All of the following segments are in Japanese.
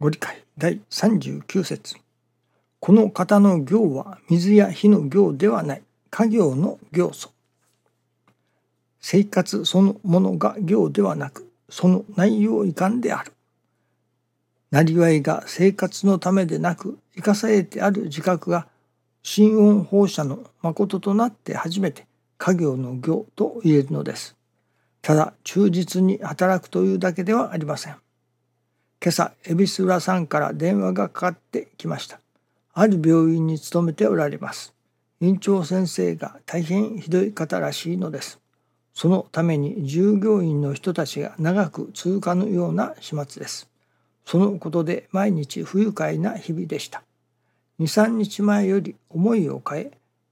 ご理解。第39節。この方の行は水や火の行ではない。家業の行素。生活そのものが行ではなくその内容遺憾である。なりわいが生活のためでなく生かされてある自覚が心音放射の誠となって初めて家業の行と言えるのです。ただ忠実に働くというだけではありません。今朝、恵比寿浦さんから電話がかかってきました。ある病院に勤めておられます。院長先生が大変ひどい方らしいのです。そのために従業員の人たちが長く続かぬような始末です。そのことで毎日不愉快な日々でした。2、3日前より思いを変え、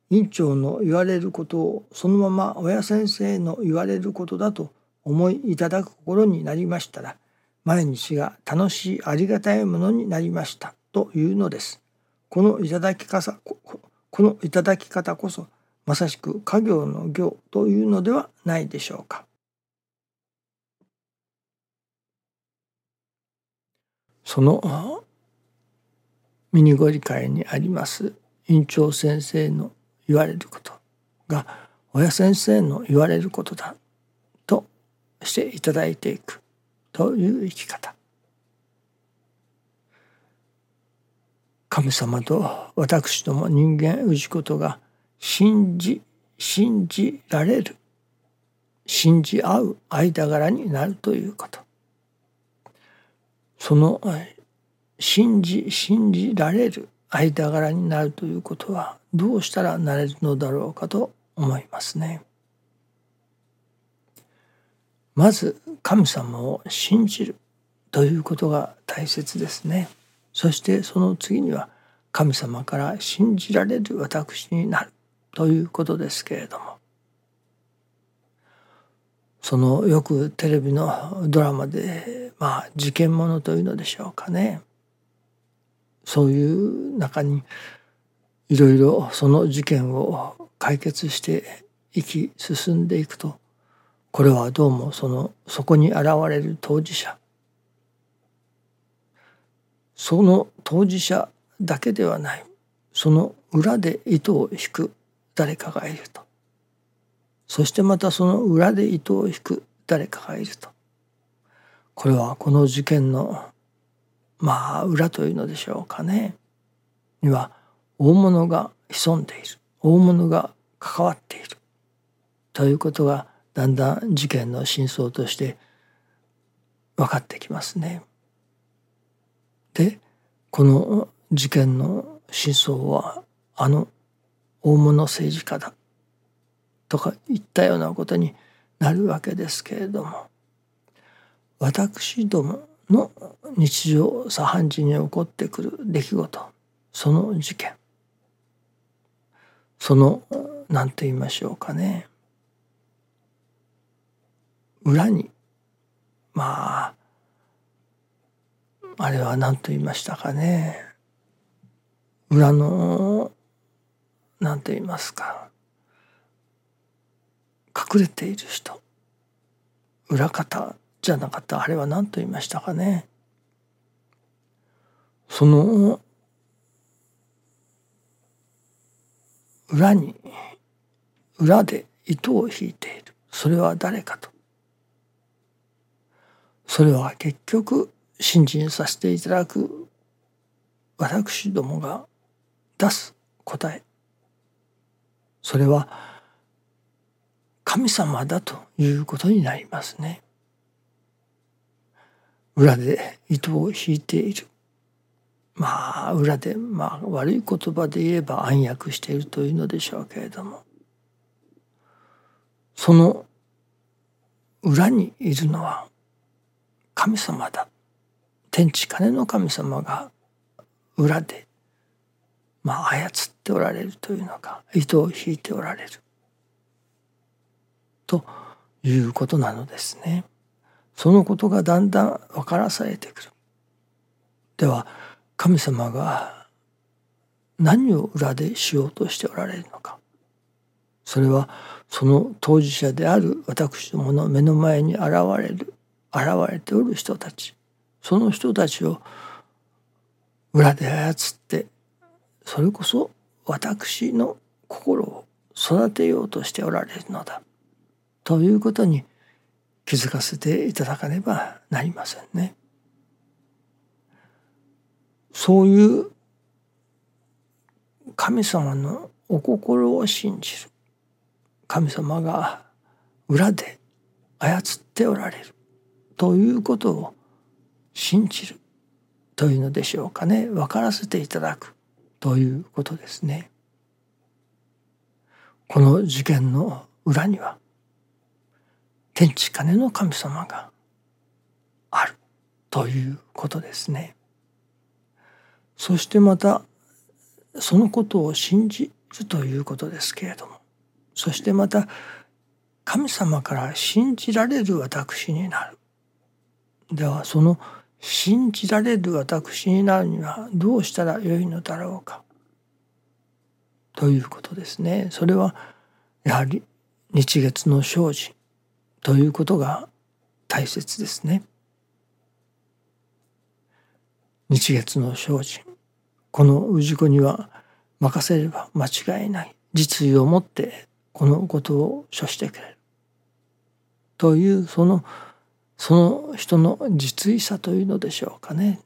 院長の言われることをそのまま親先生の言われることだと思いいただく心になりましたら、毎日が楽しいありがたいものになりましたというのです。このいただき方、このいただき方こそ、まさしく家業の業というのではないでしょうか。そのミニご理解にあります院長先生の言われることが親先生の言われることだとしていただいていくという生き方神様と私ども人間氏ことが信じ信じられる信じ合う間柄になるということその信じ信じられる間柄になるということはどうしたらなれるのだろうかと思いますね。まず神様を信じるということが大切ですね。そしてその次には神様から信じられる私になるということですけれどもそのよくテレビのドラマでまあ事件ものというのでしょうかねそういう中にいろいろその事件を解決して生き進んでいくとこれはどうもそのそこに現れる当事者。その当事者だけではない。その裏で糸を引く誰かがいると。そしてまたその裏で糸を引く誰かがいると。これはこの事件のまあ裏というのでしょうかね。には大物が潜んでいる。大物が関わっている。ということがだんだん事件の真相として分かってきますね。でこの事件の真相はあの大物政治家だとかいったようなことになるわけですけれども私どもの日常茶飯事に起こってくる出来事その事件その何て言いましょうかね裏にまああれは何と言いましたかね。裏の何と言いますか。隠れている人。裏方じゃなかった。あれは何と言いましたかね。その裏に裏で糸を引いている。それは誰かと。それは結局信心させていただく私どもが出す答え。それは神様だということになりますね。裏で糸を引いている。まあ裏でまあ悪い言葉で言えば暗躍しているというのでしょうけれども。その裏にいるのは神様だ天地金の神様が裏でまあ操っておられるというのか糸を引いておられるということなのですね。そのことがだんだん分からされてくる。では神様が何を裏でしようとしておられるのかそれはその当事者である私どもの目の前に現れる現れておる人たち。その人たちを裏で操ってそれこそ私の心を育てようとしておられるのだ。ということに気づかせていただかねばなりませんね。そういう神様のお心を信じる。神様が裏で操っておられる。ということを信じるというのでしょうかね分からせていただくということですね。この事件の裏には天地金の神様があるということですね。そしてまたそのことを信じるということですけれどもそしてまた神様から信じられる私になる。ではその信じられる私になるにはどうしたらよいのだろうかということですね。それはやはり日月の精進ということが大切ですね。日月の精進この氏子には任せれば間違いない実意を持ってこのことを処してくれるというそのその人の実意さというのでしょうかね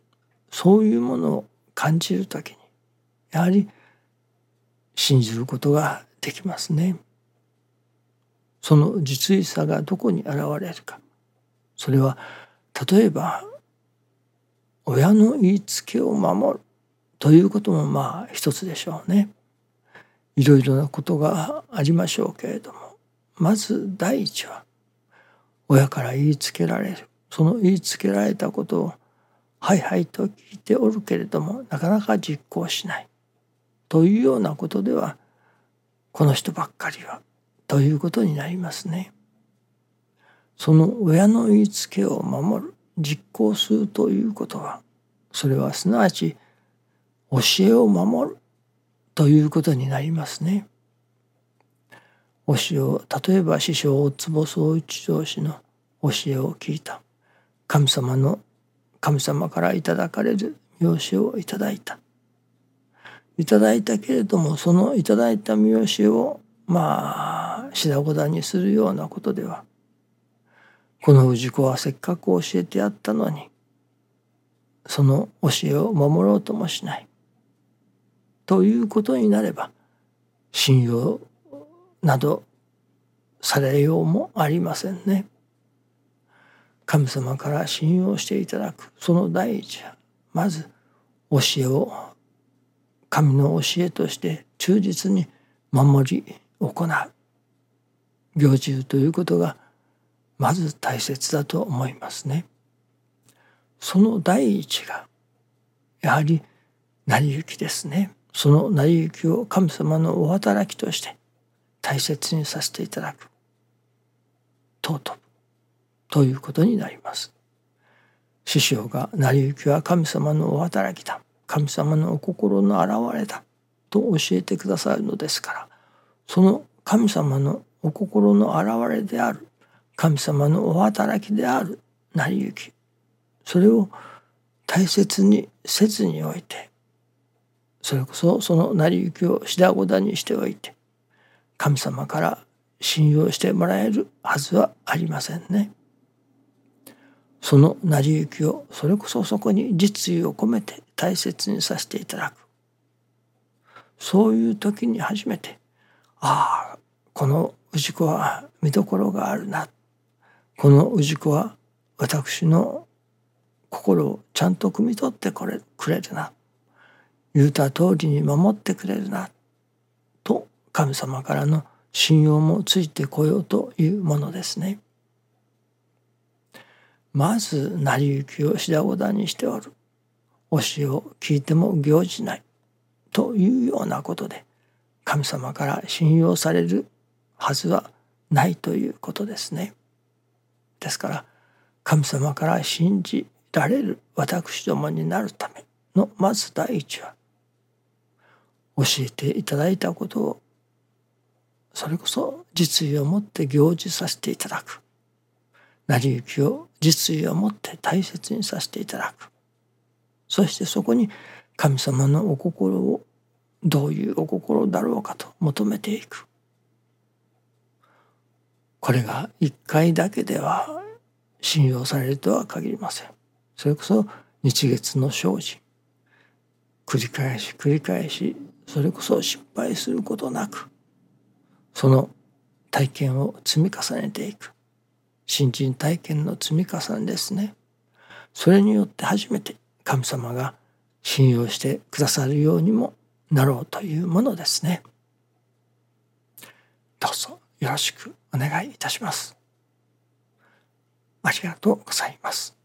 そういうものを感じる時にやはり信じることができますね。その実意さがどこに現れるかそれは例えば親の言いつけを守るということもまあ一つでしょうね。いろいろなことがありましょうけれどもまず第一は親から言いつけられるその言いつけられたことをはいはいと聞いておるけれどもなかなか実行しないというようなことではこの人ばっかりはということになりますね。その親の言いつけを守る実行するということはそれはすなわち教えを守るということになりますね。教えを例えば師匠大坪総一上師の教えを聞いた。神様の神様からいただかれる名詞をいただいた。いただいたけれどもそのいただいた名詞をまあ白子だにするようなことでは。この氏子はせっかく教えてやったのにその教えを守ろうともしない。ということになれば信用などされようもありませんね。神様から信用していただくその第一はまず教えを神の教えとして忠実に守り行う行中ということがまず大切だと思いますね。その第一がやはり成り行きですね。その成り行きを神様のお働きとして大切にさせていただく。尊ぶ。ということになります。師匠が成り行きは神様のお働きだ。神様のお心の現れだ。と教えてくださるのですから。その神様のお心の現れである。神様のお働きである。成り行き。それを大切にせずにおいて。それこそその成り行きを白子だにしておいて。神様から信用してもらえるはずはありませんね。その成り行きをそれこそそこに実意を込めて大切にさせていただく。そういう時に初めてああこの氏子は見どころがあるな。この氏子は私の心をちゃんと汲み取ってくれるな。言うた通りに守ってくれるな。神様からの信用もついてこようというものですね。まず成り行きを白子だにしておる教えを聞いても行じないというようなことで神様から信用されるはずはないということですね。ですから神様から信じられる私どもになるためのまず第一は教えていただいたことをそれこそ実意を持って行事させていただく。成り行きを実意を持って大切にさせていただく。そしてそこに神様のお心をどういうお心だろうかと求めていく。これが一回だけでは信用されるとは限りません。それこそ日月の精進。繰り返し繰り返しそれこそ失敗することなく。その体験を積み重ねていく。新人体験の積み重ねですね。それによって初めて神様が信用してくださるようにもなろうというものですね。どうぞよろしくお願いいたします。ありがとうございます。